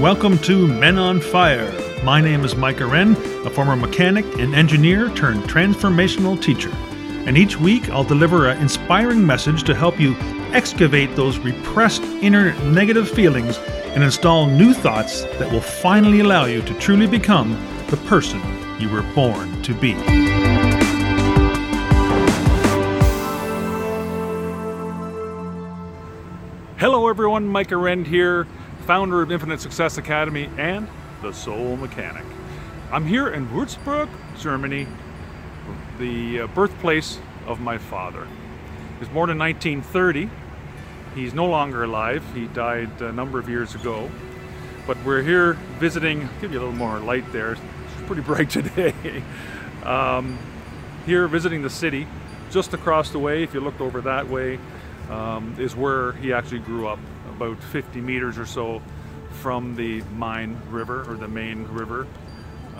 Welcome to Men on Fire. My name is Mike Wren, a former mechanic and engineer turned transformational teacher. And each week I'll deliver an inspiring message to help you excavate those repressed inner negative feelings and install new thoughts that will finally allow you to truly become the person you were born to be. Hello, everyone. Mike Rend here, founder of Infinite Success Academy and the Soul Mechanic. I'm here in Würzburg, Germany, the uh, birthplace of my father. He was born in 1930. He's no longer alive. He died a number of years ago. But we're here visiting, I'll give you a little more light there. It's pretty bright today. um, here visiting the city. Just across the way, if you looked over that way, um, is where he actually grew up, about 50 meters or so from the Main River or the main river.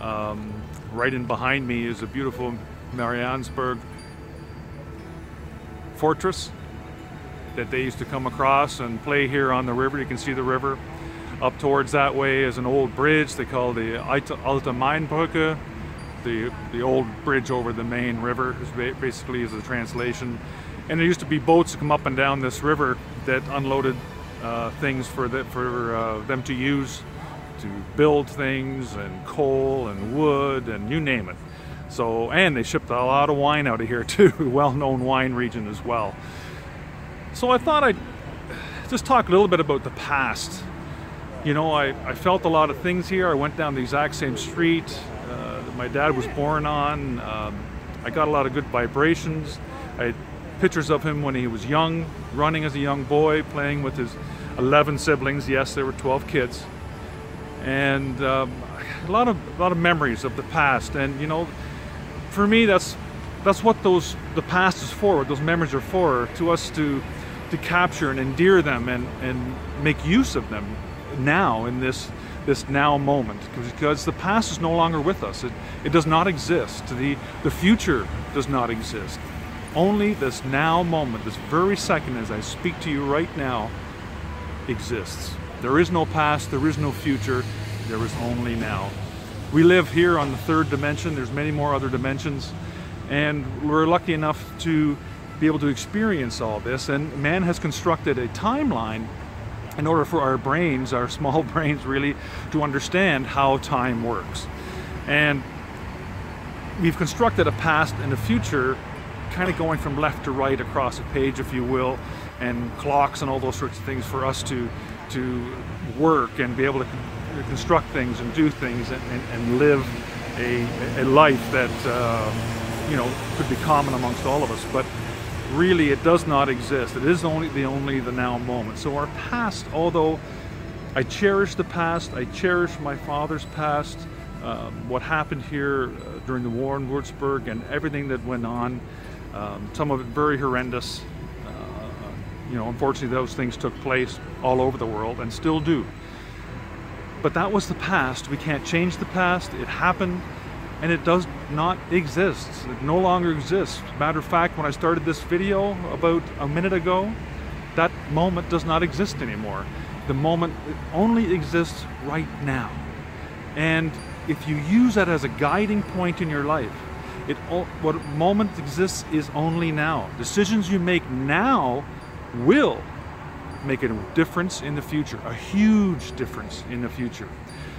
Um, right in behind me is a beautiful Marienberg fortress that they used to come across and play here on the river. You can see the river. Up towards that way is an old bridge they call the Alte Mainbrücke, the the old bridge over the main river. Is basically is a translation. And there used to be boats that come up and down this river that unloaded uh, things for the, for uh, them to use to build things and coal and wood and you name it. So and they shipped a lot of wine out of here too, well-known wine region as well. So I thought I'd just talk a little bit about the past. You know, I, I felt a lot of things here. I went down the exact same street uh, that my dad was born on. Um, I got a lot of good vibrations. I pictures of him when he was young, running as a young boy, playing with his 11 siblings. Yes, there were 12 kids. And um, a lot of a lot of memories of the past. And you know, for me, that's that's what those the past is for. Those memories are for, to us to to capture and endear them and, and make use of them now in this this now moment because the past is no longer with us it, it does not exist the the future does not exist only this now moment this very second as i speak to you right now exists there is no past there is no future there is only now we live here on the third dimension there's many more other dimensions and we're lucky enough to be able to experience all this. And man has constructed a timeline in order for our brains, our small brains really, to understand how time works. And we've constructed a past and a future kind of going from left to right across a page, if you will, and clocks and all those sorts of things for us to to work and be able to construct things and do things and, and, and live a, a life that uh, you know could be common amongst all of us. But really it does not exist. It is only the only the now moment. So our past, although I cherish the past, I cherish my father's past, um, what happened here uh, during the war in Würzburg and everything that went on, um, some of it very horrendous. Uh, you know, unfortunately, those things took place all over the world and still do. But that was the past. We can't change the past. It happened and it does not exist. It no longer exists. Matter of fact, when I started this video about a minute ago, that moment does not exist anymore. The moment only exists right now. And if you use that as a guiding point in your life, it what moment exists is only now. Decisions you make now will make a difference in the future, a huge difference in the future.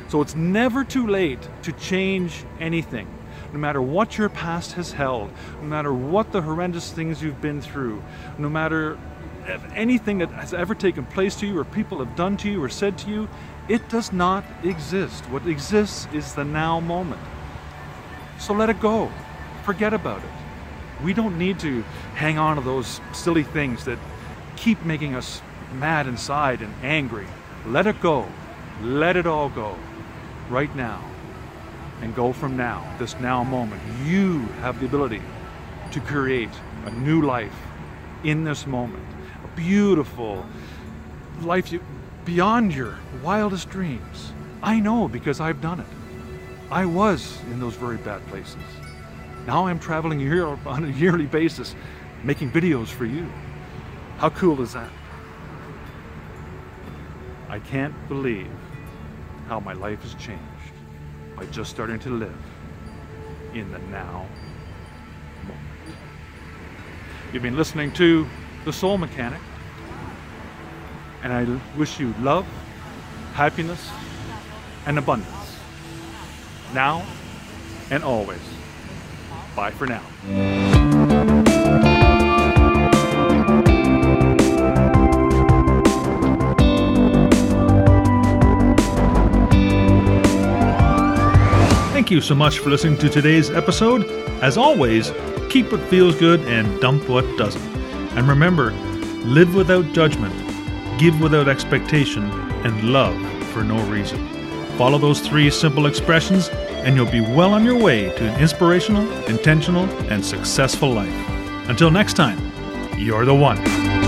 So it's never too late to change anything. No matter what your past has held, no matter what the horrendous things you've been through, no matter anything that has ever taken place to you or people have done to you or said to you, it does not exist. What exists is the now moment. So let it go. Forget about it. We don't need to hang on to those silly things that keep making us mad inside and angry. Let it go. Let it all go right now and go from now, this now moment. You have the ability to create a new life in this moment, a beautiful life you, beyond your wildest dreams. I know because I've done it. I was in those very bad places. Now I'm traveling here on a yearly basis, making videos for you. How cool is that? I can't believe how my life has changed by just starting to live in the now moment. You've been listening to The Soul Mechanic, and I wish you love, happiness, and abundance now and always. Bye for now. Thank you so much for listening to today's episode. As always, keep what feels good and dump what doesn't. And remember, live without judgment, give without expectation, and love for no reason. Follow those three simple expressions, and you'll be well on your way to an inspirational, intentional, and successful life. Until next time, you're the one.